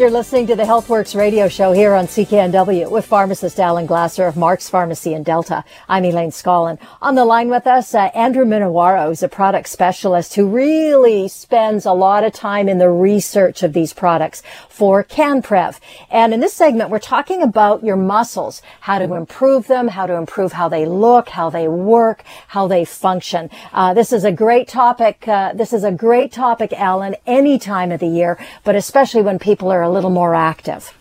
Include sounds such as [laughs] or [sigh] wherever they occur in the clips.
You're listening to the HealthWorks radio show here on CKNW with pharmacist Alan Glasser of Mark's Pharmacy in Delta. I'm Elaine Scollin. On the line with us, uh, Andrew Minowaro is a product specialist who really spends a lot of time in the research of these products for CanPrev. And in this segment, we're talking about your muscles, how to improve them, how to improve how they look, how they work, how they function. Uh, this is a great topic. Uh, this is a great topic, Alan, any time of the year, but especially when people are a little more active.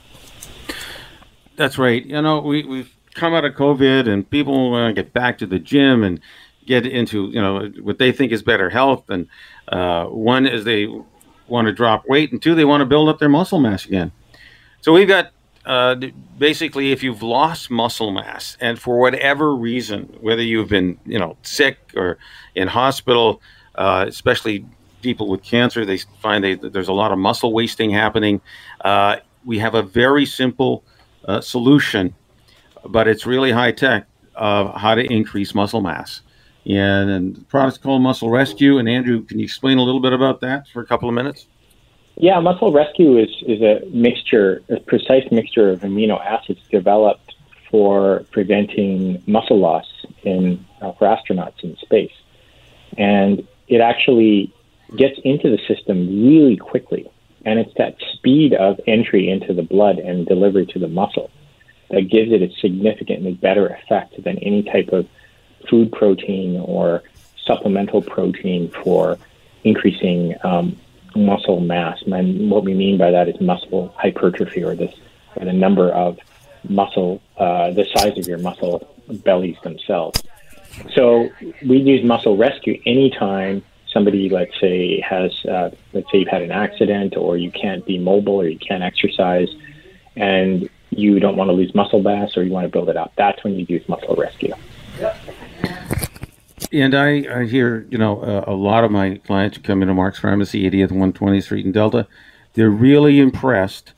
That's right. You know, we, we've come out of COVID and people want to get back to the gym and get into, you know, what they think is better health. And uh, one is they want to drop weight, and two, they want to build up their muscle mass again. So we've got uh, basically, if you've lost muscle mass, and for whatever reason, whether you've been, you know, sick or in hospital, uh, especially people with cancer, they find they, there's a lot of muscle wasting happening. Uh, we have a very simple uh, solution, but it's really high tech of how to increase muscle mass. And, and the product's called Muscle Rescue. And Andrew, can you explain a little bit about that for a couple of minutes? Yeah, Muscle Rescue is, is a mixture, a precise mixture of amino acids developed for preventing muscle loss in uh, for astronauts in space. And it actually gets into the system really quickly. And it's that speed of entry into the blood and delivery to the muscle that gives it a significantly better effect than any type of food protein or supplemental protein for increasing um, muscle mass. And what we mean by that is muscle hypertrophy or this or the number of muscle, uh, the size of your muscle bellies themselves. So we use muscle rescue anytime somebody, let's say, has, uh, let's say you've had an accident or you can't be mobile or you can't exercise and you don't want to lose muscle mass or you want to build it up. That's when you use muscle rescue. And I, I hear, you know, uh, a lot of my clients who come into Mark's Pharmacy, 80th 120th Street in Delta, they're really impressed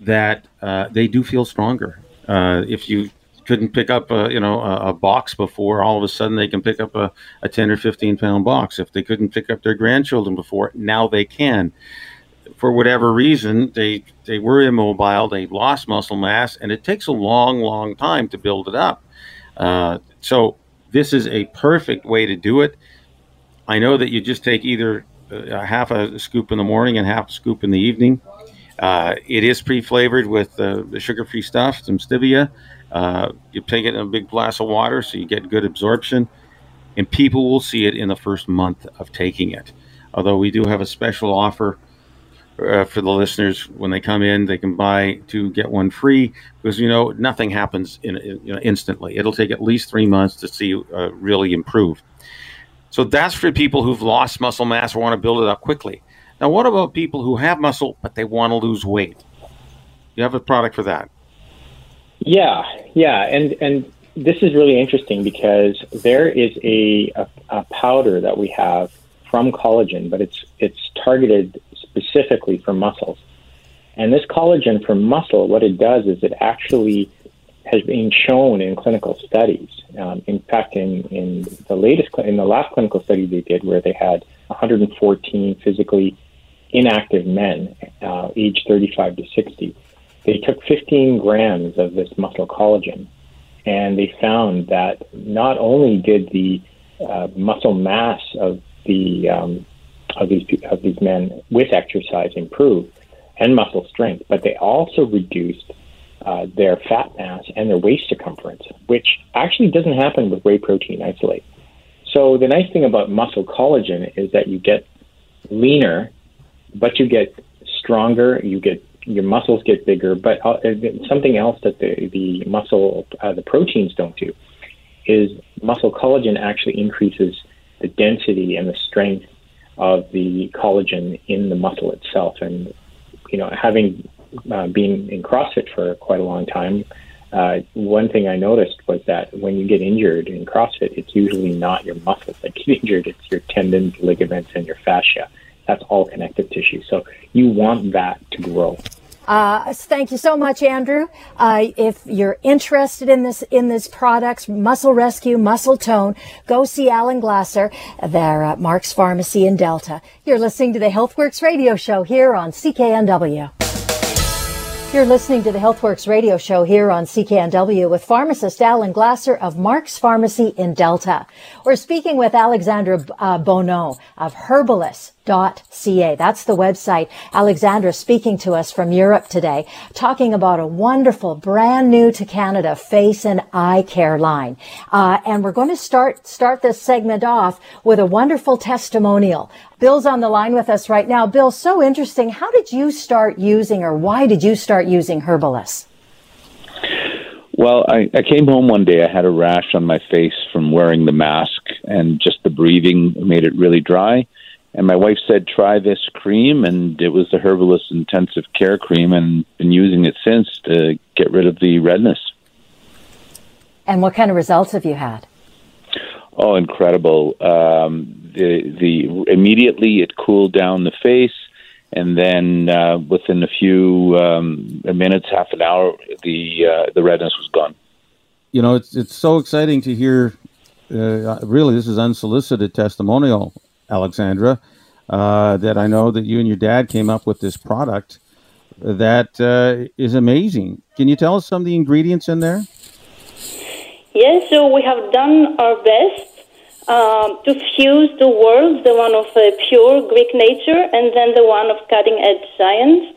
that uh, they do feel stronger. Uh, if you couldn't pick up a you know a, a, box before all of a sudden they can pick up a, a 10 or 15 pound box. If they couldn't pick up their grandchildren before now they can. For whatever reason they they were immobile they lost muscle mass and it takes a long long time to build it up. Uh, so this is a perfect way to do it. I know that you just take either a half a scoop in the morning and half a scoop in the evening. Uh, it is pre-flavored with uh, the sugar-free stuff, some stevia, uh, you take it in a big glass of water so you get good absorption, and people will see it in the first month of taking it. Although we do have a special offer uh, for the listeners when they come in, they can buy two get one free because you know nothing happens in, in you know, instantly. It'll take at least three months to see uh, really improve. So that's for people who've lost muscle mass or want to build it up quickly. Now, what about people who have muscle but they want to lose weight? You have a product for that. Yeah, yeah, and and this is really interesting because there is a, a, a powder that we have from collagen, but it's it's targeted specifically for muscles. And this collagen for muscle, what it does is it actually has been shown in clinical studies. Um, in fact, in, in the latest in the last clinical study they did, where they had 114 physically inactive men, uh, aged 35 to 60, they took 15 grams of this muscle collagen, and they found that not only did the uh, muscle mass of the um, of these of these men with exercise improved and muscle strength, but they also reduced uh, their fat mass and their waist circumference, which actually doesn't happen with whey protein isolate. So the nice thing about muscle collagen is that you get leaner, but you get stronger, you get your muscles get bigger. But uh, something else that the the muscle uh, the proteins don't do is muscle collagen actually increases the density and the strength of the collagen in the muscle itself. And you know, having uh, been in CrossFit for quite a long time, uh, one thing I noticed was that when you get injured in CrossFit, it's usually not your muscles that [laughs] get injured; it's your tendons, ligaments, and your fascia. That's all connective tissue. So you want that to grow. Uh, thank you so much, Andrew. Uh, if you're interested in this in this products, Muscle Rescue, Muscle Tone, go see Alan Glasser. They're at Mark's Pharmacy in Delta. You're listening to the HealthWorks radio show here on CKNW. You're listening to the HealthWorks radio show here on CKNW with pharmacist Alan Glasser of Mark's Pharmacy in Delta. We're speaking with Alexandra uh, Bonneau of Herbaliss ca. That's the website. Alexandra speaking to us from Europe today, talking about a wonderful, brand new to Canada face and eye care line. Uh, and we're going to start start this segment off with a wonderful testimonial. Bill's on the line with us right now. Bill, so interesting. How did you start using, or why did you start using Herbaliss? Well, I, I came home one day. I had a rash on my face from wearing the mask, and just the breathing made it really dry. And my wife said, try this cream. And it was the Herbaliss Intensive Care Cream, and been using it since to get rid of the redness. And what kind of results have you had? Oh, incredible! Um, the the immediately it cooled down the face, and then uh, within a few um, minutes, half an hour, the uh, the redness was gone. You know, it's it's so exciting to hear. Uh, really, this is unsolicited testimonial Alexandra, uh, that I know that you and your dad came up with this product that uh, is amazing. Can you tell us some of the ingredients in there? Yes, so we have done our best um, to fuse the worlds, the one of uh, pure Greek nature and then the one of cutting edge science.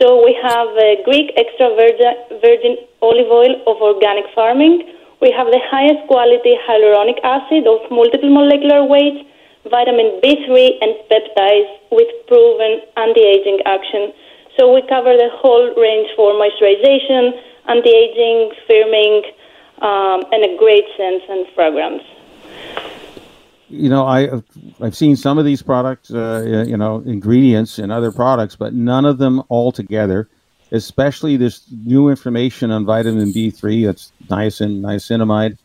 So we have Greek extra virgin, virgin olive oil of organic farming. We have the highest quality hyaluronic acid of multiple molecular weights vitamin B3, and peptides with proven anti-aging action. So we cover the whole range for moisturization, anti-aging, firming, um, and a great scent and fragrance. You know, I I've seen some of these products, uh, you know, ingredients in other products, but none of them all together. Especially this new information on vitamin B3, that's niacin, niacinamide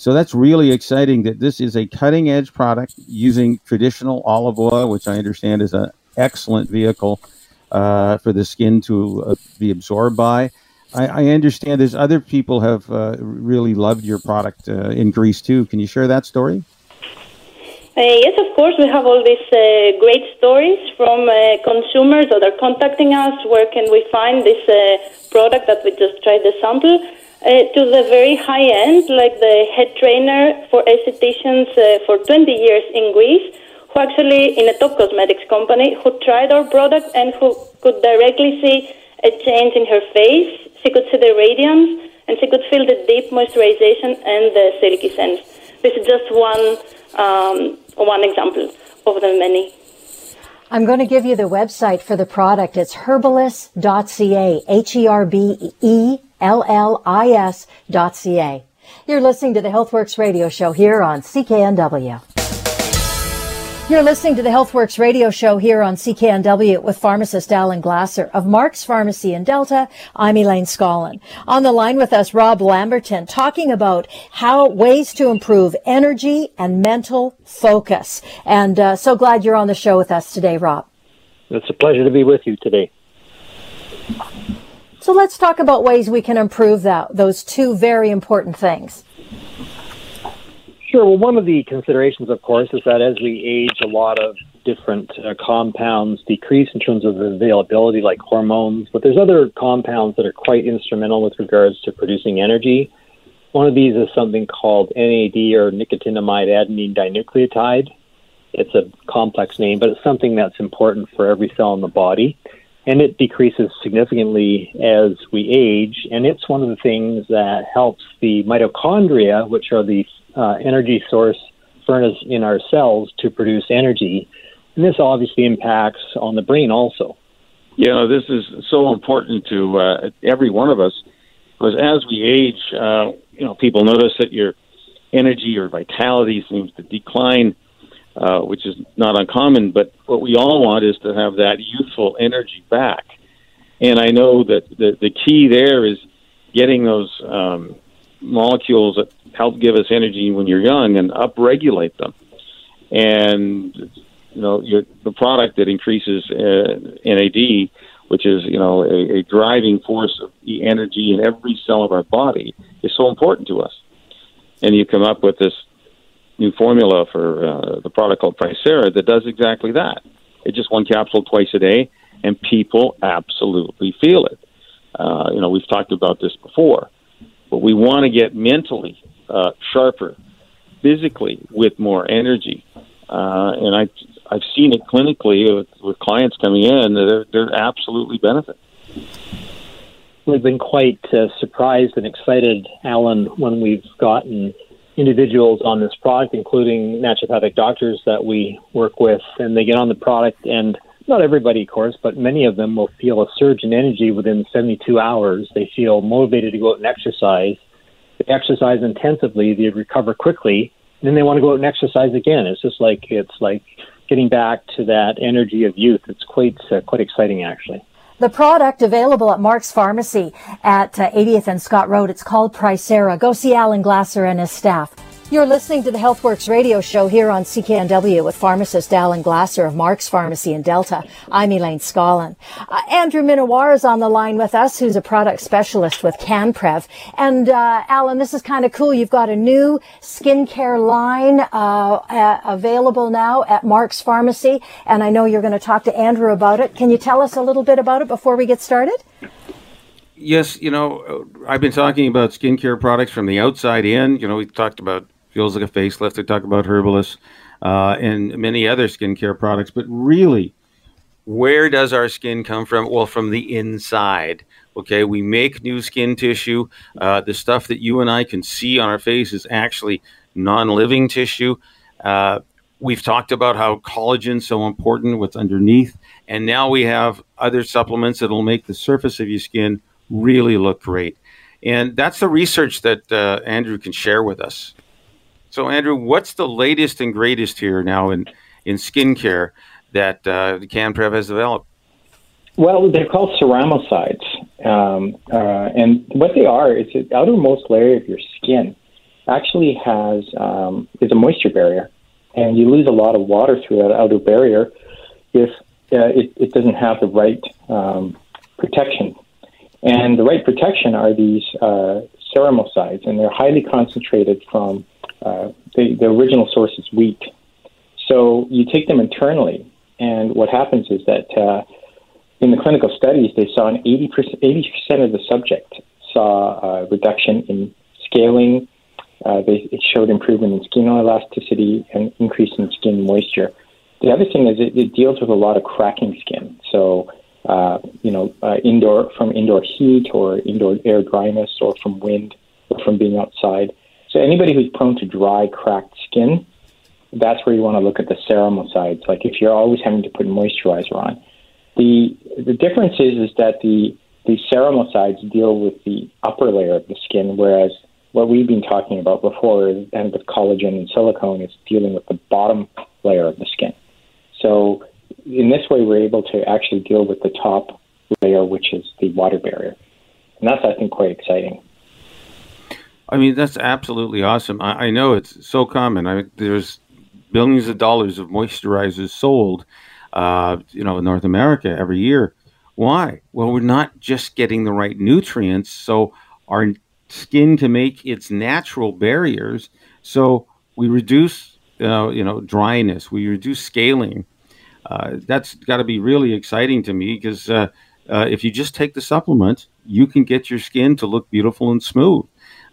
so that's really exciting that this is a cutting edge product using traditional olive oil, which I understand is an excellent vehicle uh, for the skin to uh, be absorbed by. I, I, understand there's other people have uh, really loved your product uh, in Greece too. Can you share that story? Uh, yes, of course. We have all these uh, great stories from consumers that are contacting us. Where can we find this product that we just tried the sample? uh, to the very high end, like the head trainer for estheticians uh, for 20 years in Greece, who actually, in a top cosmetics company, who tried our product and who could directly see a change in her face. She could see the radiance and she could feel the deep moisturization and the silky scent. This is just one um, one example of the many. I'm going to give you the website for the product. It's herbaliss.ca, H-E-R-B-E llis.ca. You're listening to the HealthWorks radio show here on CKNW. You're listening to the HealthWorks radio show here on CKNW with pharmacist Alan Glasser of Mark's Pharmacy in Delta. I'm Elaine Scollin. On the line with us, Rob Lamberton, talking about how ways to improve energy and mental focus. And uh, so glad you're on the show with us today, Rob. It's a pleasure to be with you today. So let's talk about ways we can improve that, those two very important things. Sure. Well, one of the considerations, of course, is that as we age, a lot of different uh, compounds decrease in terms of availability, like hormones. But there's other compounds that are quite instrumental with regards to producing energy. One of these is something called NAD or nicotinamide adenine dinucleotide. It's a complex name, but it's something that's important for every cell in the body and it decreases significantly as we age. And it's one of the things that helps the mitochondria, which are the uh, energy source furnace in our cells, to produce energy. And this obviously impacts on the brain also. you know, this is so important to uh, every one of us because as we age, uh, you know, people notice that your energy or vitality seems to decline, uh, which is not uncommon. But what we all want is to have that youthful energy back. And I know that the, the key there is getting those um, molecules that help give us energy when you're young and upregulate them. And you know, your, the product that increases uh, NAD, which is you know a, a driving force of the energy in every cell of our body, is so important to us. And you come up with this new formula for uh, the product called Pricera that does exactly that. It's just one capsule twice a day, and people absolutely feel it. Uh, you know, we've talked about this before, but we want to get mentally uh, sharper, physically with more energy. Uh, and I, I've seen it clinically with, with clients coming in; they're, they're absolutely benefit. We've been quite uh, surprised and excited, Alan, when we've gotten individuals on this product, including naturopathic doctors that we work with, and they get on the product and not everybody, of course, but many of them will feel a surge in energy within 72 hours. They feel motivated to go out and exercise. They exercise intensively, they recover quickly, and then they want to go out and exercise again. It's just like it's like getting back to that energy of youth. It's quite uh, quite exciting, actually. The product available at Mark's Pharmacy at uh, 80th and Scott Road. It's called Pricera. Go see Alan Glasser and his staff. You're listening to the HealthWorks radio show here on CKNW with pharmacist Alan Glasser of Mark's Pharmacy in Delta. I'm Elaine Scollin. Uh, Andrew Minowar is on the line with us, who's a product specialist with CanPrev. And uh, Alan, this is kind of cool. You've got a new skincare line uh, uh, available now at Mark's Pharmacy, and I know you're going to talk to Andrew about it. Can you tell us a little bit about it before we get started? Yes, you know, I've been talking about skincare products from the outside in. You know, we talked about feels like a facelift. They talk about Herbaliss uh, and many other skincare products, but really, where does our skin come from? Well, from the inside. Okay, we make new skin tissue. Uh, the stuff that you and I can see on our face is actually non-living tissue. Uh, we've talked about how collagen is so important, what's underneath, and now we have other supplements that will make the surface of your skin really look great. And that's the research that uh, Andrew can share with us. So, Andrew, what's the latest and greatest here now in, in skincare that uh, CanPrev has developed? Well, they're called ceramosides. Um, uh, and what they are is the outermost layer of your skin actually has um, is a moisture barrier. And you lose a lot of water through that outer barrier if uh, it, it, doesn't have the right um, protection. And the right protection are these uh, and they're highly concentrated from uh, the, the original source is wheat. So you take them internally, and what happens is that uh, in the clinical studies, they saw an 80%, 80% of the subject saw a reduction in scaling. Uh, they, it showed improvement in skin elasticity and increase in skin moisture. The other thing is it, it deals with a lot of cracking skin. So, uh, you know, uh, indoor from indoor heat or indoor air dryness or from wind or from being outside. So anybody who's prone to dry, cracked skin, that's where you want to look at the ceramosides. Like if you're always having to put moisturizer on, the the difference is is that the the ceramosides deal with the upper layer of the skin, whereas what we've been talking about before and with collagen and silicone is dealing with the bottom layer of the skin. So in this way, we're able to actually deal with the top layer, which is the water barrier, and that's I think quite exciting. I mean, that's absolutely awesome. I, I know it's so common. I there's billions of dollars of moisturizers sold, uh, you know, in North America every year. Why? Well, we're not just getting the right nutrients, so our skin can make its natural barriers. So we reduce, uh, you know, dryness. We reduce scaling. Uh, that's got to be really exciting to me because uh, uh, if you just take the supplement, you can get your skin to look beautiful and smooth.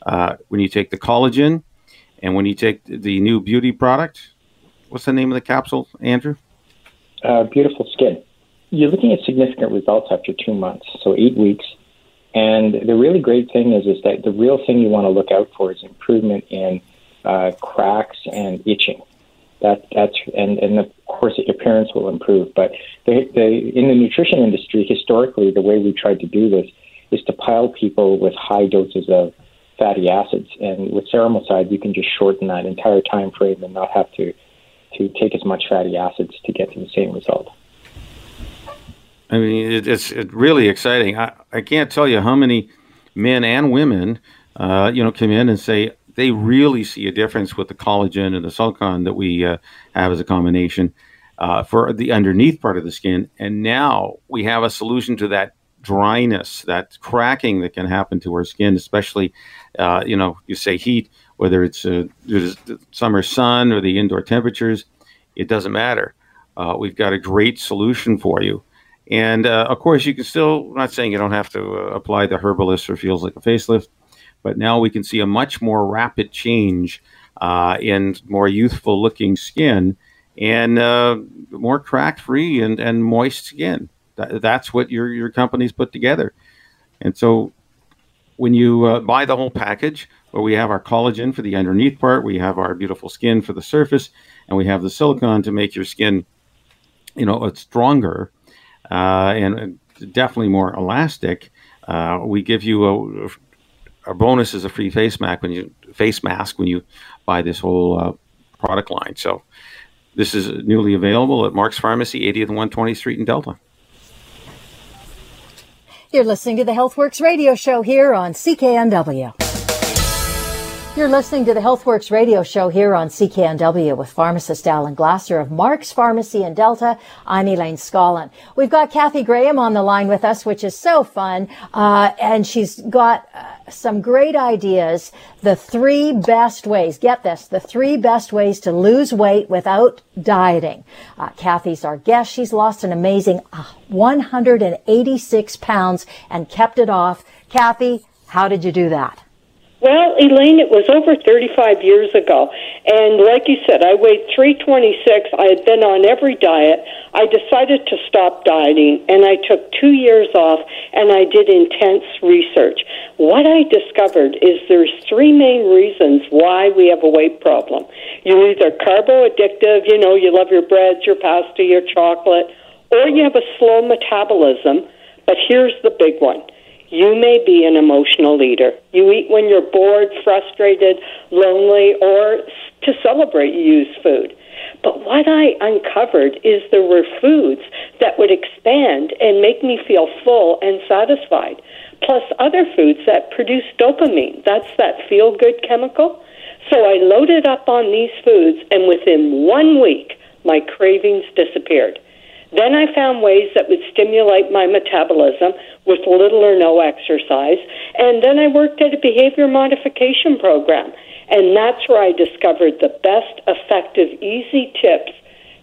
Uh, when you take the collagen and when you take the new beauty product, what's the name of the capsule, Andrew? Uh, beautiful skin. You're looking at significant results after two months, so eight weeks. And the really great thing is, is that the real thing you want to look out for is improvement in uh, cracks and itching. That that's and and of course your appearance will improve. But in the nutrition industry, historically, the way we tried to do this is to pile people with high doses of fatty acids, and with Ceramoside, you can just shorten that entire time frame and not have to to take as much fatty acids to get to the same result. I mean, it, it's it really exciting. I, I can't tell you how many men and women, uh, you know, come in and say they really see a difference with the collagen and the silicon that we uh, have as a combination uh, for the underneath part of the skin. And now we have a solution to that dryness, that cracking that can happen to our skin, especially, uh, you know, you say heat, whether it's uh, summer sun or the indoor temperatures, it doesn't matter. Uh, we've got a great solution for you. And uh, of course, you can still, I'm not saying you don't have to apply the Herbaliss or feels like a facelift, but now we can see a much more rapid change uh, in more youthful looking skin and uh, more crack free and, and moist skin. That, that's what your, your company's put together. And so when you uh, buy the whole package, where we have our collagen for the underneath part, we have our beautiful skin for the surface, and we have the silicone to make your skin, you know, stronger uh, and definitely more elastic. Uh, we give you a, our bonus is a free face mask when you face mask when you buy this whole uh, product line. So this is newly available at Mark's Pharmacy, 80th and 120th Street in Delta. You're listening to the HealthWorks radio show here on CKNW. You're listening to the HealthWorks radio show here on CKNW with pharmacist Alan Glasser of Mark's Pharmacy in Delta. I'm Elaine Scollin. We've got Kathy Graham on the line with us, which is so fun. Uh, and she's got uh, some great ideas. The three best ways, get this, the three best ways to lose weight without dieting. Uh, Kathy's our guest. She's lost an amazing uh, 186 pounds and kept it off. Kathy, how did you do that? Well, Elaine, it was over 35 years ago. And like you said, I weighed 326. I had been on every diet. I decided to stop dieting, and I took two years off, and I did intense research. What I discovered is there's three main reasons why we have a weight problem. You're either carbo addictive, you know, you love your breads, your pasta, your chocolate, or you have a slow metabolism. But here's the big one you may be an emotional eater. You eat when you're bored, frustrated, lonely, or to celebrate, you use food. But what I uncovered is there were foods that would expand and make me feel full and satisfied, plus other foods that produce dopamine. That's that feel good chemical. So I loaded up on these foods, and within one week, my cravings disappeared. Then I found ways that would stimulate my metabolism with little or no exercise. And then I worked at a behavior modification program. And that's where I discovered the best effective, easy tips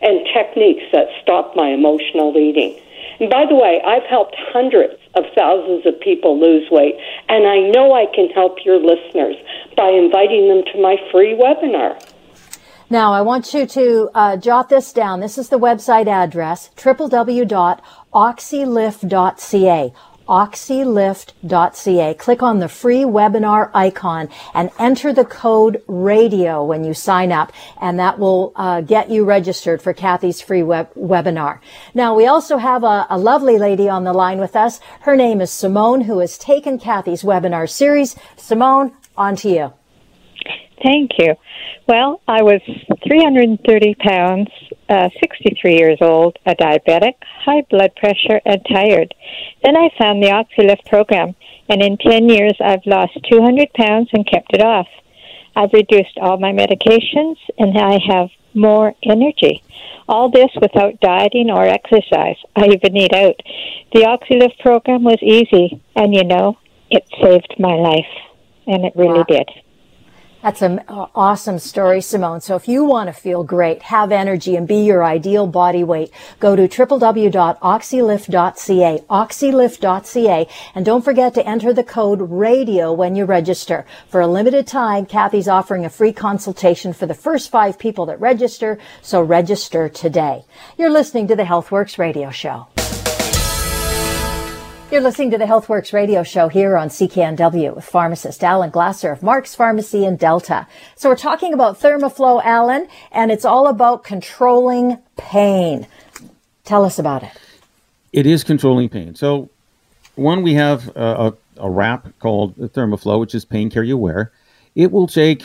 and techniques that stop my emotional eating. And by the way, I've helped hundreds of thousands of people lose weight, and I know I can help your listeners by inviting them to my free webinar. Now, I want you to uh, jot this down. This is the website address, www.oxylift.ca oxylift.ca. Click on the free webinar icon and enter the code radio when you sign up, and that will uh, get you registered for Kathy's free web- webinar. Now, we also have a, a lovely lady on the line with us. Her name is Simone, who has taken Kathy's webinar series. Simone, on to you. Thank you. Well, I was 330 pounds, uh, 63 years old, a diabetic, high blood pressure, and tired. Then I found the OxyLift program, and in 10 years I've lost 200 pounds and kept it off. I've reduced all my medications, and I have more energy. All this without dieting or exercise. I even eat out. The OxyLift program was easy, and you know, it saved my life, and it really wow. did. That's an awesome story, Simone. So if you want to feel great, have energy, and be your ideal body weight, go to www.oxylift.ca, oxylift.ca, and don't forget to enter the code RADIO when you register. For a limited time, Kathy's offering a free consultation for the first five people that register, so register today. You're listening to the HealthWorks radio show. You're listening to the HealthWorks radio show here on CKNW with pharmacist Alan Glasser of Mark's Pharmacy in Delta. So we're talking about Thermoflow, Alan, and it's all about controlling pain. Tell us about it. It is controlling pain. So, one, we have a, a, a wrap called Thermoflow, which is pain care you wear. It will take,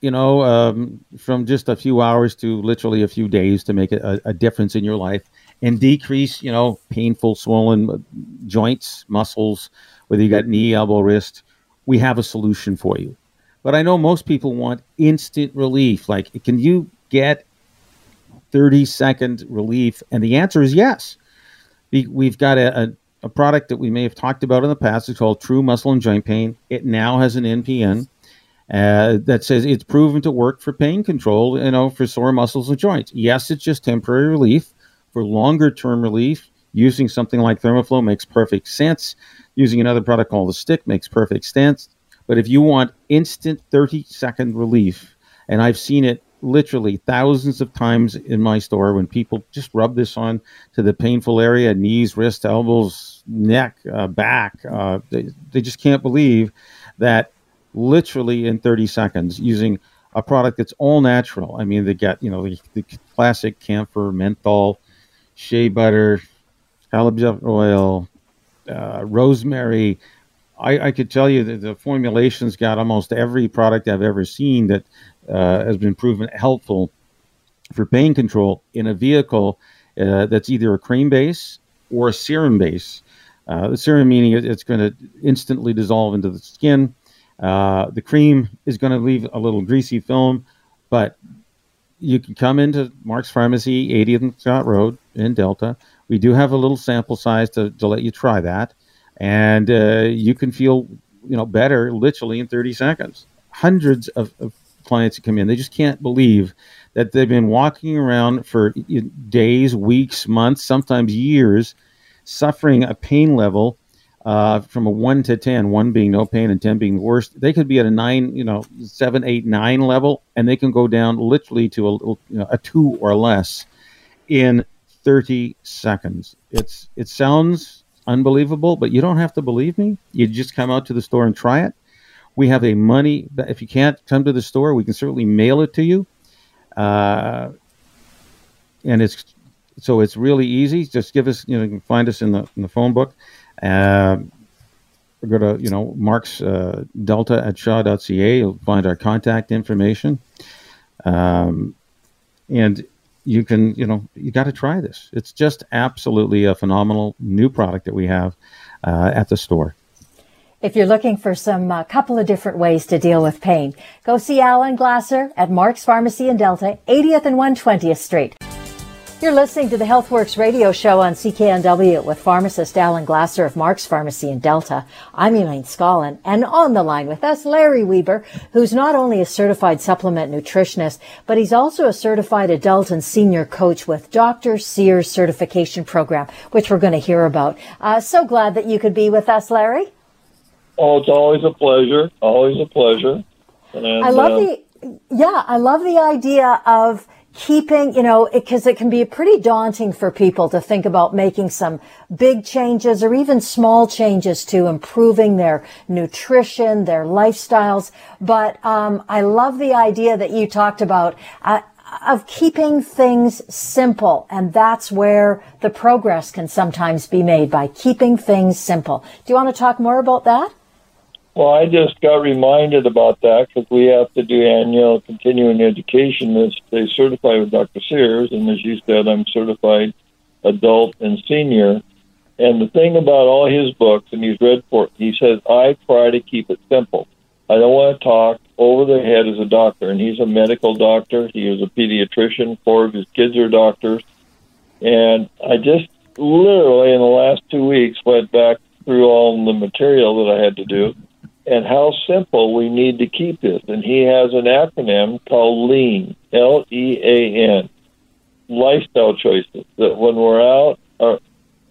you know, um, from just a few hours to literally a few days to make a, a difference in your life and decrease, you know, painful, swollen joints, muscles, whether you got knee, elbow, wrist, we have a solution for you. But I know most people want instant relief. Like, can you get 30 second relief? And the answer is yes. We've got a, a, a product that we may have talked about in the past. It's called True Muscle and Joint Pain. It now has an NPN. Uh, that says it's proven to work for pain control, you know, for sore muscles and joints. Yes, it's just temporary relief, for longer term relief, using something like Thermoflow makes perfect sense. Using another product called the stick makes perfect sense. But if you want instant 30 second relief, and I've seen it literally thousands of times in my store when people just rub this on to the painful area knees, wrists, elbows, neck, uh, back. Uh, they, they just can't believe that literally in 30 seconds using a product that's all natural. I mean, they get, you know, the, the classic camphor, menthol, shea butter, halibut oil, uh, rosemary. I, I, could tell you that the formulation's got almost every product I've ever seen that uh, has been proven helpful for pain control in a vehicle uh, that's either a cream base or a serum base. Uh, the serum meaning it's going to instantly dissolve into the skin. Uh, the cream is going to leave a little greasy film, but you can come into Mark's Pharmacy, 80th Scott Road in Delta. We do have a little sample size to, to let you try that, and uh, you can feel you know better literally in 30 seconds. Hundreds of, of clients come in, they just can't believe that they've been walking around for days, weeks, months, sometimes years, suffering a pain level uh, from a one to 10, one being no pain and 10 being the worst, they could be at a nine, you know, seven, eight, nine level, and they can go down literally to a, you know, a two or less in 30 seconds. It's, it sounds unbelievable, but you don't have to believe me. You just come out to the store and try it. We have a money, if you can't come to the store, we can certainly mail it to you. Uh, and it's, so it's really easy. Just give us, you know, you can find us in the, in the phone book. Uh, go to you know Mark's uh, Delta at Shaw.ca. You'll find our contact information, um, and you can you know you got to try this. It's just absolutely a phenomenal new product that we have uh, at the store. If you're looking for some uh, couple of different ways to deal with pain, go see Alan Glasser at Mark's Pharmacy in Delta, 80th and 120th Street. You're listening to the HealthWorks radio show on CKNW with pharmacist Alan Glasser of Mark's Pharmacy in Delta. I'm Elaine Scollin, and on the line with us, Larry Weber, who's not only a certified supplement nutritionist, but he's also a certified adult and senior coach with Dr. Sears certification program, which we're going to hear about. Uh, so glad that you could be with us, Larry. Oh, it's always a pleasure. Always a pleasure. And, I love uh, the, yeah, I love the idea of keeping, you know, because it, it, can be pretty daunting for people to think about making some big changes or even small changes to improving their nutrition, their lifestyles. But um, I love the idea that you talked about. Uh, of keeping things simple. And that's where the progress can sometimes be made by keeping things simple. Do you want to talk more about that? Well, I just got reminded about that because we have to do annual continuing education as they certify with Dr. Sears, and as you said, I'm certified adult and senior. And the thing about all his books, and he's read for he says, I try to keep it simple. I don't want to talk over the head as a doctor, and he's a medical doctor. He is a pediatrician. Four of his kids are doctors. And I just literally in the last two weeks went back through all the material that I had to do and how simple we need to keep this. And he has an acronym called LEAN, L E A N, lifestyle choices. That when we're out, our,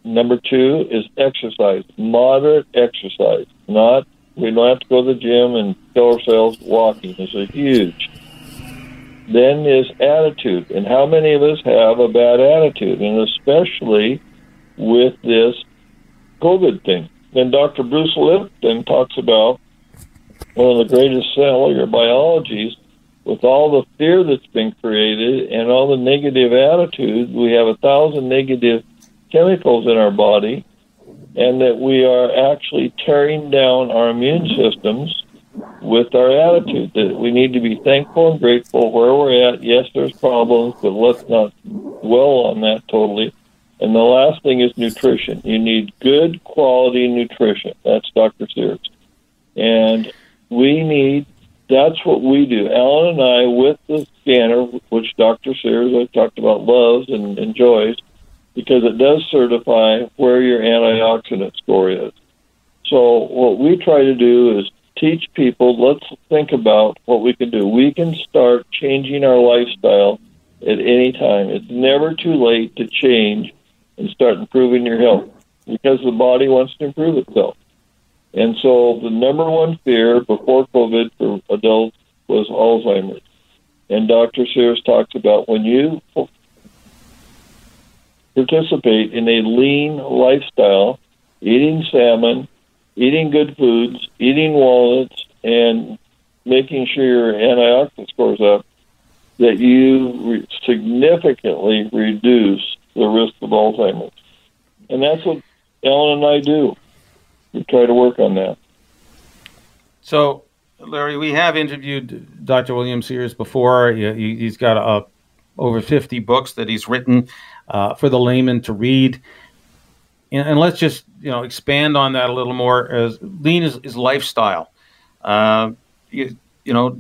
number two is exercise, moderate exercise. Not we don't have to go to the gym and kill ourselves walking. Is a huge. Then is attitude, and how many of us have a bad attitude, and especially with this COVID thing then Dr. Bruce Lipton talks about one of the greatest cellular biologies with all the fear that's been created and all the negative attitudes. We have a thousand negative chemicals in our body, and that we are actually tearing down our immune systems with our attitude. That we need to be thankful and grateful where we're at. Yes, there's problems, but let's not dwell on that totally. And the last thing is nutrition. You need good quality nutrition. That's Dr. Sears. And we need, that's what we do. Alan and I, with the scanner, which Dr. Sears, I talked about, loves and enjoys, because it does certify where your antioxidant score is. So what we try to do is teach people, let's think about what we can do. We can start changing our lifestyle at any time. It's never too late to change and start improving your health because the body wants to improve itself. And so the number one fear before COVID for adults was Alzheimer's. And Dr. Sears talks about when you participate in a lean lifestyle, eating salmon, eating good foods, eating walnuts, and making sure your antioxidant scores up, that you re- significantly reduce the risk of Alzheimer's. And that's what Ellen and I do. We try to work on that. So, Larry, we have interviewed Dr. William Sears before. He, he's got uh, over 50 books that he's written uh, for the layman to read. And, and, let's just you know expand on that a little more. As lean is, is lifestyle. Uh, you, you know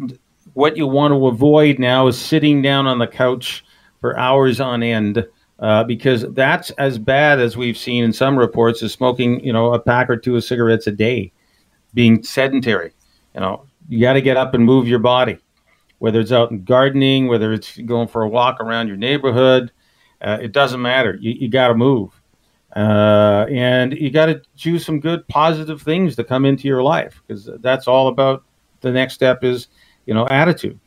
what you want to avoid now is sitting down on the couch for hours on end uh, because that's as bad as we've seen in some reports as smoking, you know, a pack or two of cigarettes a day, being sedentary. You know, you got to get up and move your body, whether it's out in gardening, whether it's going for a walk around your neighborhood. Uh, it doesn't matter. You, you got to move. Uh, and you got to choose some good positive things to come into your life because that's all about the next step is, you know, attitude.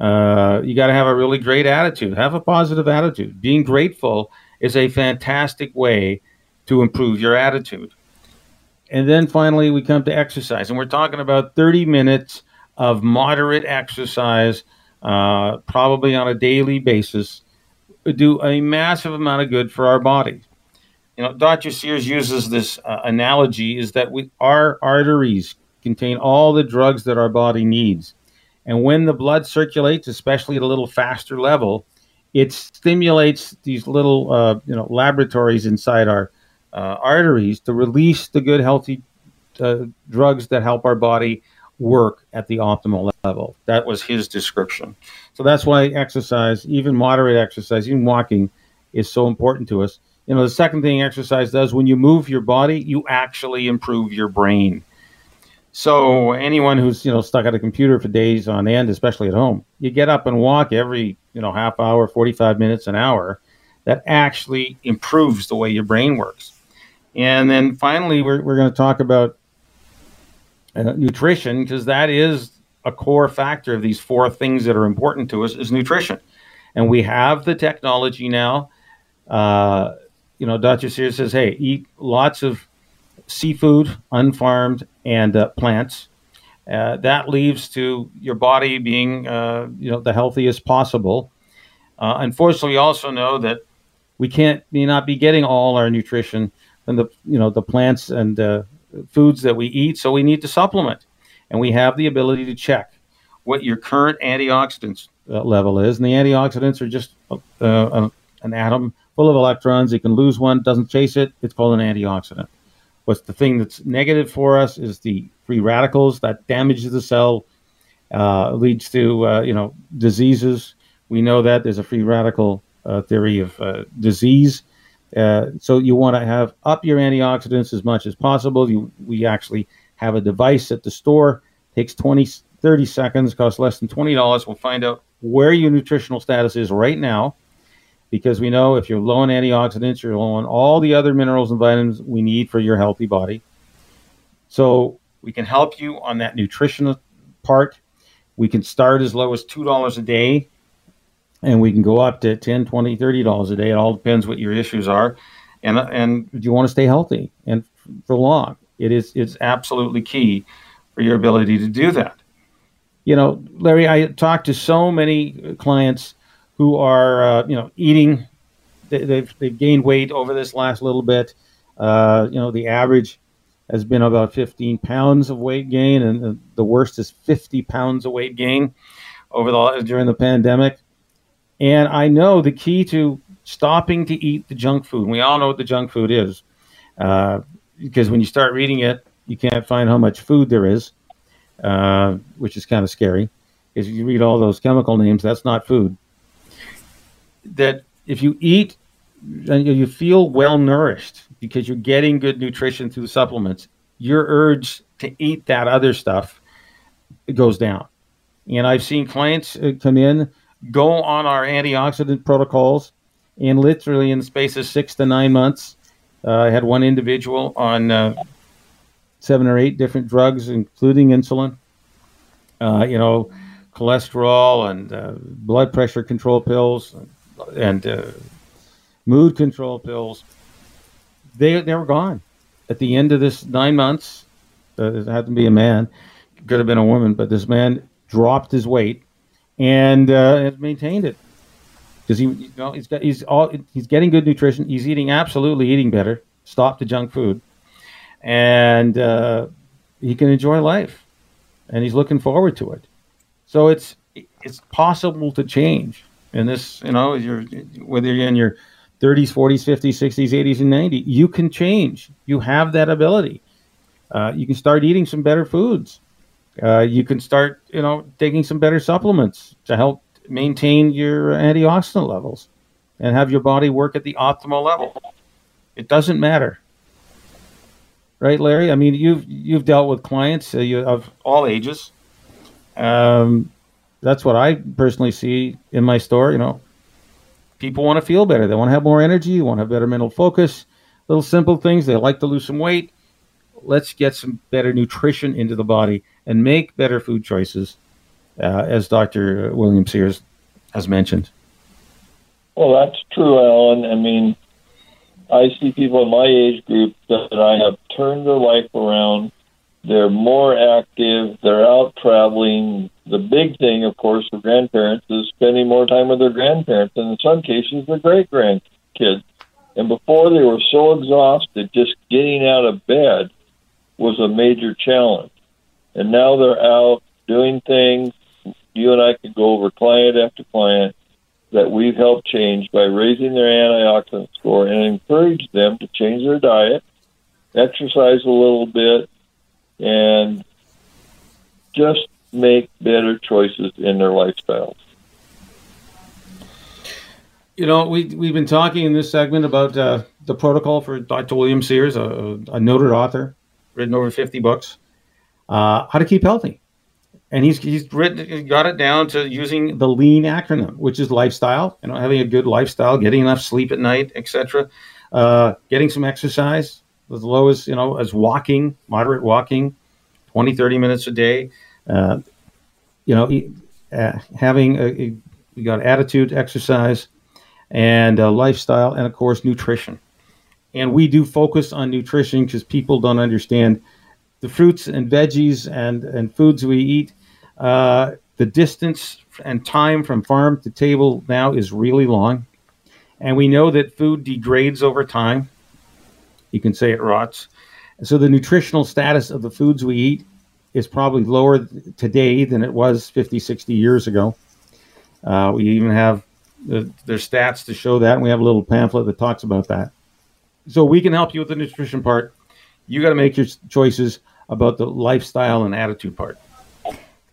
Uh, you got to have a really great attitude. Have a positive attitude. Being grateful is a fantastic way to improve your attitude. And then finally, we come to exercise, and we're talking about 30 minutes of moderate exercise, uh, probably on a daily basis, do a massive amount of good for our bodies. You know, Dr. Sears uses this uh, analogy: is that we our arteries contain all the drugs that our body needs and when the blood circulates, especially at a little faster level, it stimulates these little uh, you know laboratories inside our uh, arteries to release the good healthy uh, drugs that help our body work at the optimal level. That was his description. So that's why exercise, even moderate exercise, even walking, is so important to us. You know, the second thing exercise does when you move your body, you actually improve your brain. So anyone who's you know stuck at a computer for days on end, especially at home, you get up and walk every you know half hour, forty five minutes, an hour. That actually improves the way your brain works. And then finally, we're we're going to talk about uh, nutrition because that is a core factor of these four things that are important to us is nutrition. And we have the technology now. Uh, you know, Dr. Sears says, hey, eat lots of seafood, unfarmed, and uh, plants. Uh, that leaves to your body being, uh, you know, the healthiest possible. Uh, unfortunately, we also know that we can't may not be getting all our nutrition from the, you know, the plants and uh, foods that we eat. So we need to supplement, and we have the ability to check what your current antioxidants uh, level is, and the antioxidants are just an atom full of electrons. You can lose one, doesn't chase it. It's called an antioxidant. What's the thing that's negative for us is the free radicals that damages the cell, uh, leads to uh, you know diseases. We know that there's a free radical uh, theory of uh, disease. Uh, so you want to have up your antioxidants as much as possible. You, we actually have a device at the store. Takes 20, 30 seconds, costs less than $20. We'll find out where your nutritional status is right now because we know if you're low on antioxidants, you're low on all the other minerals and vitamins we need for your healthy body. So we can help you on that nutritional part. We can start as low as $2 a day and we can go up to 10 20 30 dollars a day it all depends what your issues are and and do you want to stay healthy and for long It is it's absolutely key for your ability to do that. You know, Larry, I talked to so many clients who are uh, you know eating. They, they've they've gained weight over this last little bit. Uh, you know, the average has been about 15 pounds of weight gain, and the worst is 50 pounds of weight gain over the during the pandemic. And I know the key to stopping to eat the junk food. We all know what the junk food is, uh, because when you start reading it, you can't find how much food there is, uh, which is kind of scary. Because you read all those chemical names, that's not food. That if you eat and you feel well nourished because you're getting good nutrition through supplements, your urge to eat that other stuff goes down. And I've seen clients uh, come in, go on our antioxidant protocols, and literally in the space of six to nine months, uh, I had one individual on uh, seven or eight different drugs, including insulin, uh, you know, cholesterol and uh, blood pressure control pills, and uh, mood control pills. They they were gone at the end of this nine months. it had to be a man, could have been a woman, but this man dropped his weight and uh, has maintained it because he you know he's got he's all he's getting good nutrition. He's eating absolutely eating better. Stop the junk food, and uh, he can enjoy life, and he's looking forward to it. So it's it's possible to change. And this, you know, you're whether you're in your 30s, 40s, 50s, 60s, 80s, and 90s, you can change. You have that ability. Uh, you can start eating some better foods. Uh, you can start, you know, taking some better supplements to help maintain your antioxidant levels and have your body work at the optimal level. It doesn't matter, right, Larry? I mean, you've you've dealt with clients uh, you, of all ages. Um, that's what I personally see in my store. You know, people want to feel better. They want to have more energy. Want to have better mental focus. Little simple things. They like to lose some weight. Let's get some better nutrition into the body and make better food choices, uh, as Dr. William Sears has mentioned. Well, that's true, Alan. I mean, I see people in my age group that I have turned their life around. They're more active. They're out traveling. The big thing, of course, for grandparents is spending more time with their grandparents, and in some cases, their great grandkids. And before they were so exhausted, just getting out of bed was a major challenge and now they're out doing things. You and I could go over client after client that we've helped change by raising their antioxidant score and encourage them to change their diet, exercise a little bit, and just make better choices in their lifestyles. You know, we, we've been talking in this segment about uh, the protocol for Dr. William Sears, a, a noted author, written over 50 books uh, how to keep healthy. And he's he's written he's got it down to using the lean acronym, which is lifestyle, you know, having a good lifestyle, getting enough sleep at night, etc. Uh, getting some exercise as low as you know as walking, moderate walking, 20, 30 minutes a day. Uh, you know, uh, having a, we got attitude, exercise, and lifestyle, and of course nutrition. And we do focus on nutrition because people don't understand the fruits and veggies and, and foods we eat, uh, the distance and time from farm to table now is really long. And we know that food degrades over time. You can say it rots. So the nutritional status of the foods we eat is probably lower today than it was 50, 60 years ago. Uh, we even have the, there's stats to show that. And we have a little pamphlet that talks about that. So we can help you with the nutrition part. You got to make your choices about the lifestyle and attitude part.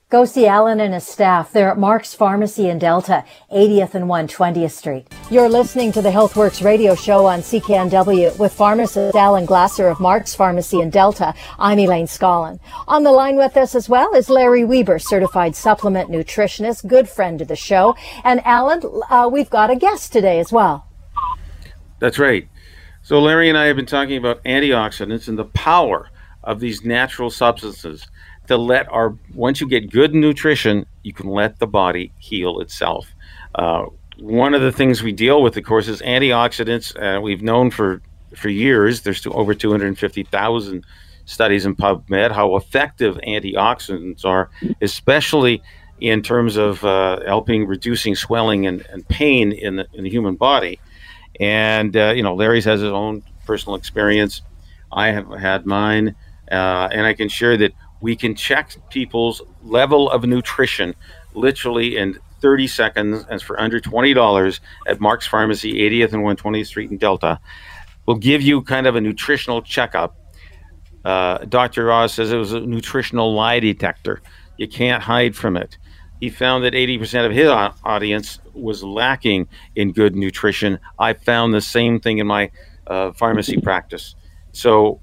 Go see Alan and his staff. They're at Mark's Pharmacy in Delta, 80th and 120th Street. You're listening to the HealthWorks radio show on CKNW with pharmacist Alan Glasser of Mark's Pharmacy in Delta. I'm Elaine Scollin. On the line with us as well is Larry Weber, certified supplement nutritionist, good friend of the show. And Alan, uh, we've got a guest today as well. That's right. So Larry and I have been talking about antioxidants and the power of these natural substances to let our once you get good nutrition, you can let the body heal itself. Uh, one of the things we deal with, of course, is antioxidants. Uh, we've known for for years there's over 250,000 studies in PubMed how effective antioxidants are, especially in terms of uh, helping reducing swelling and, and pain in the, in the human body. And, uh, you know, Larry's has his own personal experience. I have had mine. Uh, and I can share that we can check people's level of nutrition literally in 30 seconds and for under $20 at Mark's Pharmacy, 80th and 120th Street in Delta. We'll give you kind of a nutritional checkup. Uh, Dr. Oz says it was a nutritional lie detector. You can't hide from it. He found that 80% of his audience was lacking in good nutrition. I found the same thing in my uh, pharmacy practice. So,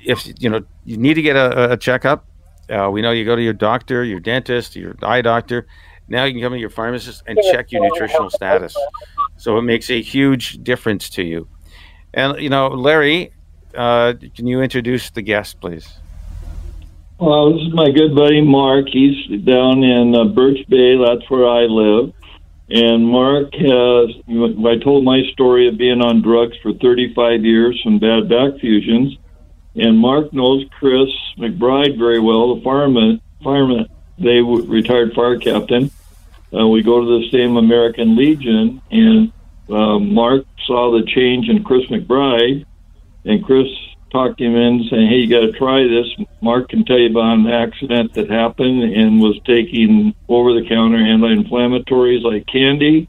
if you know you need to get a, a checkup, uh, we know you go to your doctor, your dentist, your eye doctor. Now you can come to your pharmacist and check your nutritional status. So it makes a huge difference to you. And you know, Larry, uh, can you introduce the guest, please? Well, this is my good buddy Mark. He's down in uh, Birch Bay. That's where I live. And Mark has, I told my story of being on drugs for 35 years from bad back fusions. And Mark knows Chris McBride very well, the fireman, fireman, they retired fire captain. Uh, we go to the same American Legion, and uh, Mark saw the change in Chris McBride, and Chris talked him in saying, "Hey, you got to try this." Mark can tell you about an accident that happened and was taking over-the-counter anti-inflammatories like candy.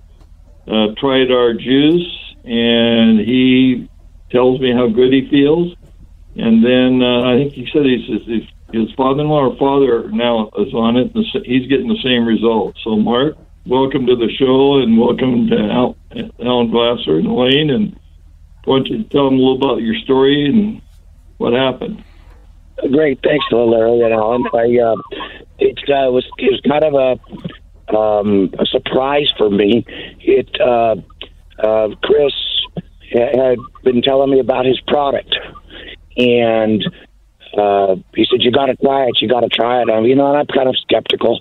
Uh, tried our juice, and he tells me how good he feels. And then uh, I think he said he's, his, his father-in-law or father now is on it. And he's getting the same result. So, Mark, welcome to the show, and welcome to Al, Alan Glasser and Elaine. And I want you to tell them a little about your story and what happened. Great, thanks, Larry and Alan. I uh, it uh, was it was kind of a um, a surprise for me. It uh, uh, Chris had been telling me about his product, and uh, he said, "You got to try it. You got to try it." And, you know, and I'm kind of skeptical.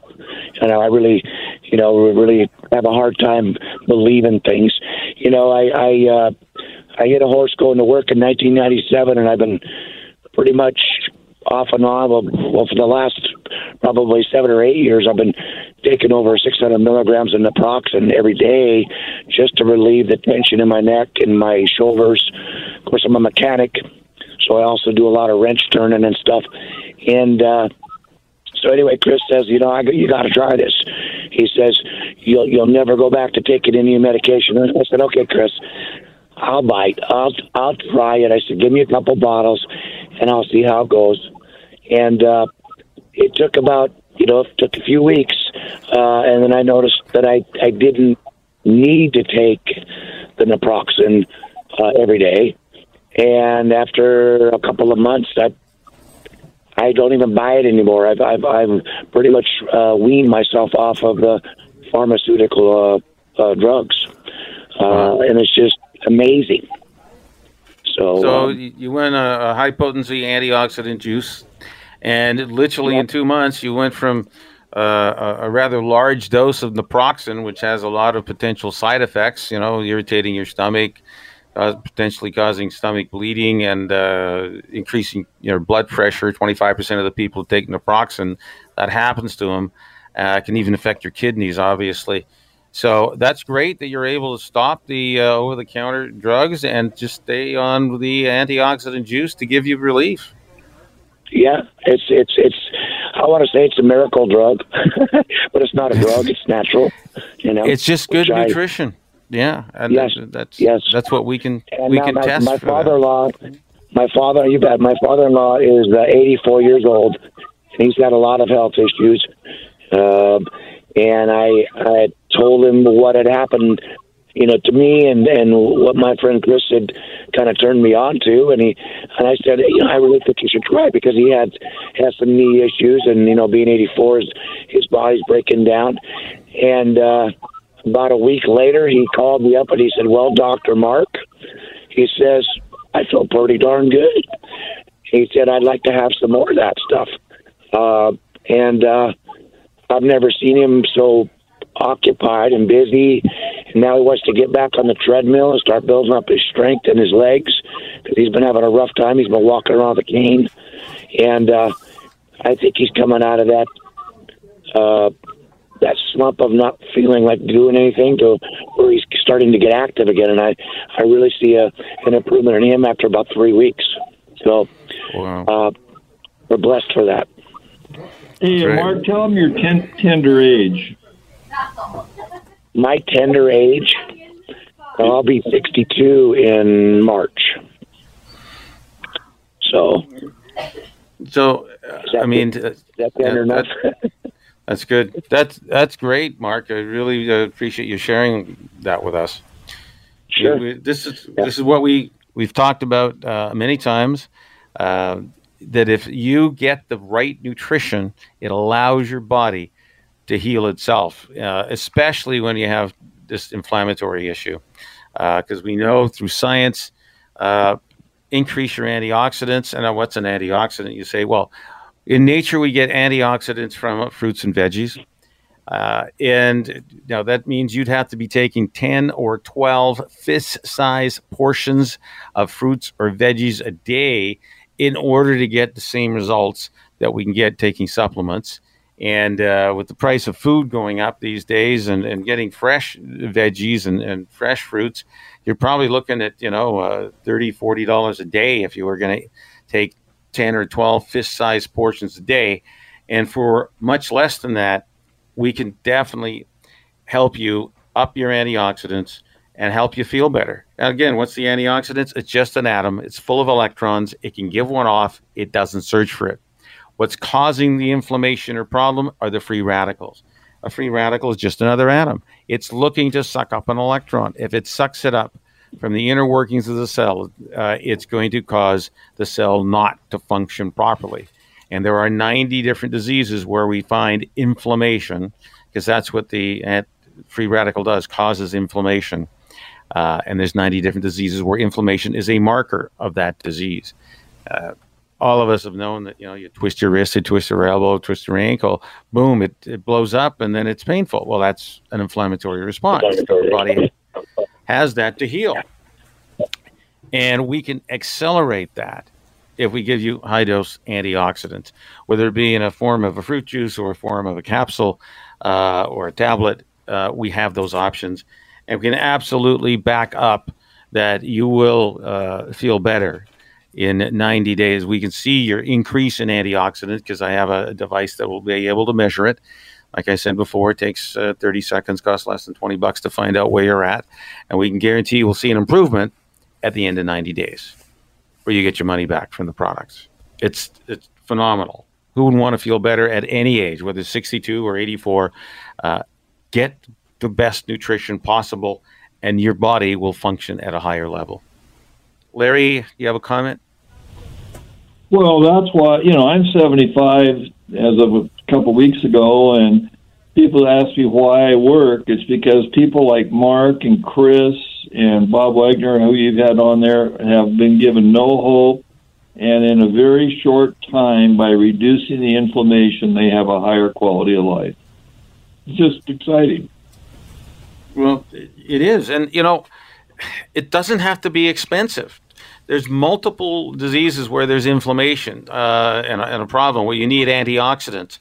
You know, I really, you know, really have a hard time believing things. You know, I I uh, I hit a horse going to work in 1997, and I've been pretty much off and on. Well, for the last probably seven or eight years, I've been taking over 600 milligrams of naproxen every day just to relieve the tension in my neck and my shoulders. Of course, I'm a mechanic, so I also do a lot of wrench turning and stuff. And uh, so anyway, Chris says, you know, I, you got to try this. He says you'll you'll never go back to taking any medication. And I said, okay, Chris. I'll bite. I'll I'll try it. I said, give me a couple bottles, and I'll see how it goes. And uh, it took about you know it took a few weeks, uh, and then I noticed that I I didn't need to take the naproxen uh, every day. And after a couple of months, I I don't even buy it anymore. I've I've, I've pretty much uh, weaned myself off of the pharmaceutical uh, uh, drugs, uh, and it's just amazing. So, so um, you went a, a, high potency antioxidant juice, and literally in two months you went from uh, a, a, rather large dose of naproxen, which has a lot of potential side effects. You know, irritating your stomach, uh, potentially causing stomach bleeding, and uh, increasing your blood pressure. Twenty five percent of the people who take naproxen, that happens to them. Uh, can even affect your kidneys, obviously. So that's great that you're able to stop the uh, over the counter drugs and just stay on the antioxidant juice to give you relief. Yeah, it's it's it's. I want to say it's a miracle drug, [laughs] but it's not a drug. It's natural. You know, it's just good I, nutrition. Yeah, and yes, that's yes. that's what we can and we can my, test. My father-in-law, my father, you bet. My father-in-law is uh, 84 years old, and he's got a lot of health issues. Uh, and I I told him what had happened, you know, to me and and what my friend Chris had kind of turned me on to, and he and I said, you know, I really think you should try because he had has some knee issues, and you know, being 84, his, his body's breaking down, and uh, about a week later, he called me up and he said, "Well, Doctor Mark," he says, "I feel pretty darn good." He said, "I'd like to have some more of that stuff," uh, and uh, I've never seen him so occupied and busy And now he wants to get back on the treadmill and start building up his strength and his legs because he's been having a rough time. He's been walking around with a cane, and uh, I think he's coming out of that uh, that slump of not feeling like doing anything to where he's starting to get active again. And I I really see a an improvement in him after about three weeks. So Wow. uh, we're blessed for that. Hey, Right. Mark, tell him your ten- tender age. My tender age, I'll be 62 in March. So So, uh, I mean, that's yeah, tender enough. [laughs] That's good. That's that's great, Mark. I really uh, appreciate you sharing that with us. Sure. We- we- this is this is what we we've talked about uh, many times. Uh, that if you get the right nutrition, it allows your body to heal itself, uh, especially when you have this inflammatory issue. Because we know through science, uh, increase your antioxidants. And uh, what's an antioxidant? You say, well, in nature, we get antioxidants from fruits and veggies. Uh, and now that means you'd have to be taking 10 or 12 fist size portions of fruits or veggies a day in order to get the same results that we can get taking supplements. And uh, with the price of food going up these days and, and getting fresh veggies and, and fresh fruits, you're probably looking at, you know, uh, $30, $40 a day if you were going to take 10 or 12 fist sized portions a day. And for much less than that, we can definitely help you up your antioxidants and help you feel better. And again, what's the antioxidants? It's just an atom. It's full of electrons. It can give one off. It doesn't search for it. What's causing the inflammation or problem are the free radicals. A free radical is just another atom. It's looking to suck up an electron. If it sucks it up from the inner workings of the cell, uh, it's going to cause the cell not to function properly. And there are 90 different diseases where we find inflammation, because that's what the uh, free radical does, causes inflammation. Uh, and there's 90 different diseases where inflammation is a marker of that disease. Uh, all of us have known that you know you twist your wrist, you twist your elbow, twist your ankle, boom, it, it blows up, and then it's painful. Well, that's an inflammatory response. Body has that to heal, and we can accelerate that if we give you high dose antioxidants, whether it be in a form of a fruit juice or a form of a capsule uh, or a tablet. Uh, we have those options, and we can absolutely back up that you will uh, feel better in 90 days. We can see your increase in antioxidants because I have a device that will be able to measure it. Like I said before, it takes uh, 30 seconds, costs less than 20 bucks to find out where you're at, and we can guarantee you will see an improvement at the end of 90 days, where you get your money back from the products. It's it's phenomenal. Who wouldn't want to feel better at any age, whether it's 62 or 84? Uh, get the best nutrition possible, and your body will function at a higher level. Larry, you have a comment? Well, that's why you know I'm 75 as of a couple weeks ago, and people ask me why I work. It's because people like Mark and Chris and Bob Wagner, who you've had on there, have been given no hope, and in a very short time, by reducing the inflammation, they have a higher quality of life. It's just exciting. Well, it is, and you know, it doesn't have to be expensive. There's multiple diseases where there's inflammation uh, and, a, and a problem where you need antioxidants.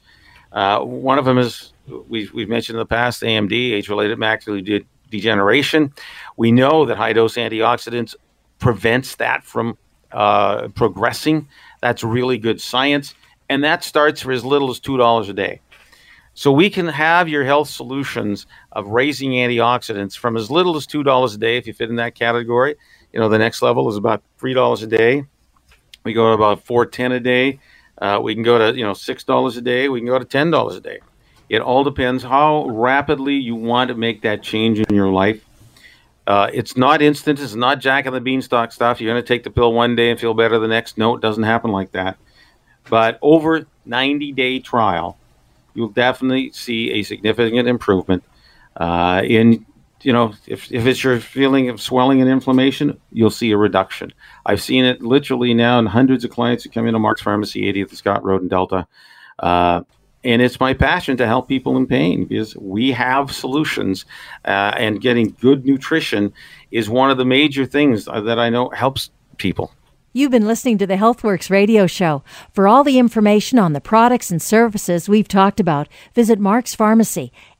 Uh, one of them is we've, we've mentioned in the past AMD, age-related macular de- degeneration. We know that high-dose antioxidants prevents that from uh, progressing. That's really good science, and that starts for as little as two dollars a day. So we can have your health solutions of raising antioxidants from as little as two dollars a day if you fit in that category. You know, the next level is about three dollars a day. We go to about four ten a day. Uh, we can go to you know six dollars a day. We can go to ten dollars a day. It all depends how rapidly you want to make that change in your life. Uh, it's not instant. It's not Jack and the Beanstalk stuff. You're going to take the pill one day and feel better the next. No, it doesn't happen like that. But over 90 day trial, you'll definitely see a significant improvement uh, in you know if, if it's your feeling of swelling and inflammation you'll see a reduction i've seen it literally now in hundreds of clients who come into mark's pharmacy 80th scott road in delta uh, and it's my passion to help people in pain because we have solutions, uh, and getting good nutrition is one of the major things that I know helps people. You've been listening to the HealthWorks radio show. For all the information on the products and services we've talked about, visit Mark's Pharmacy,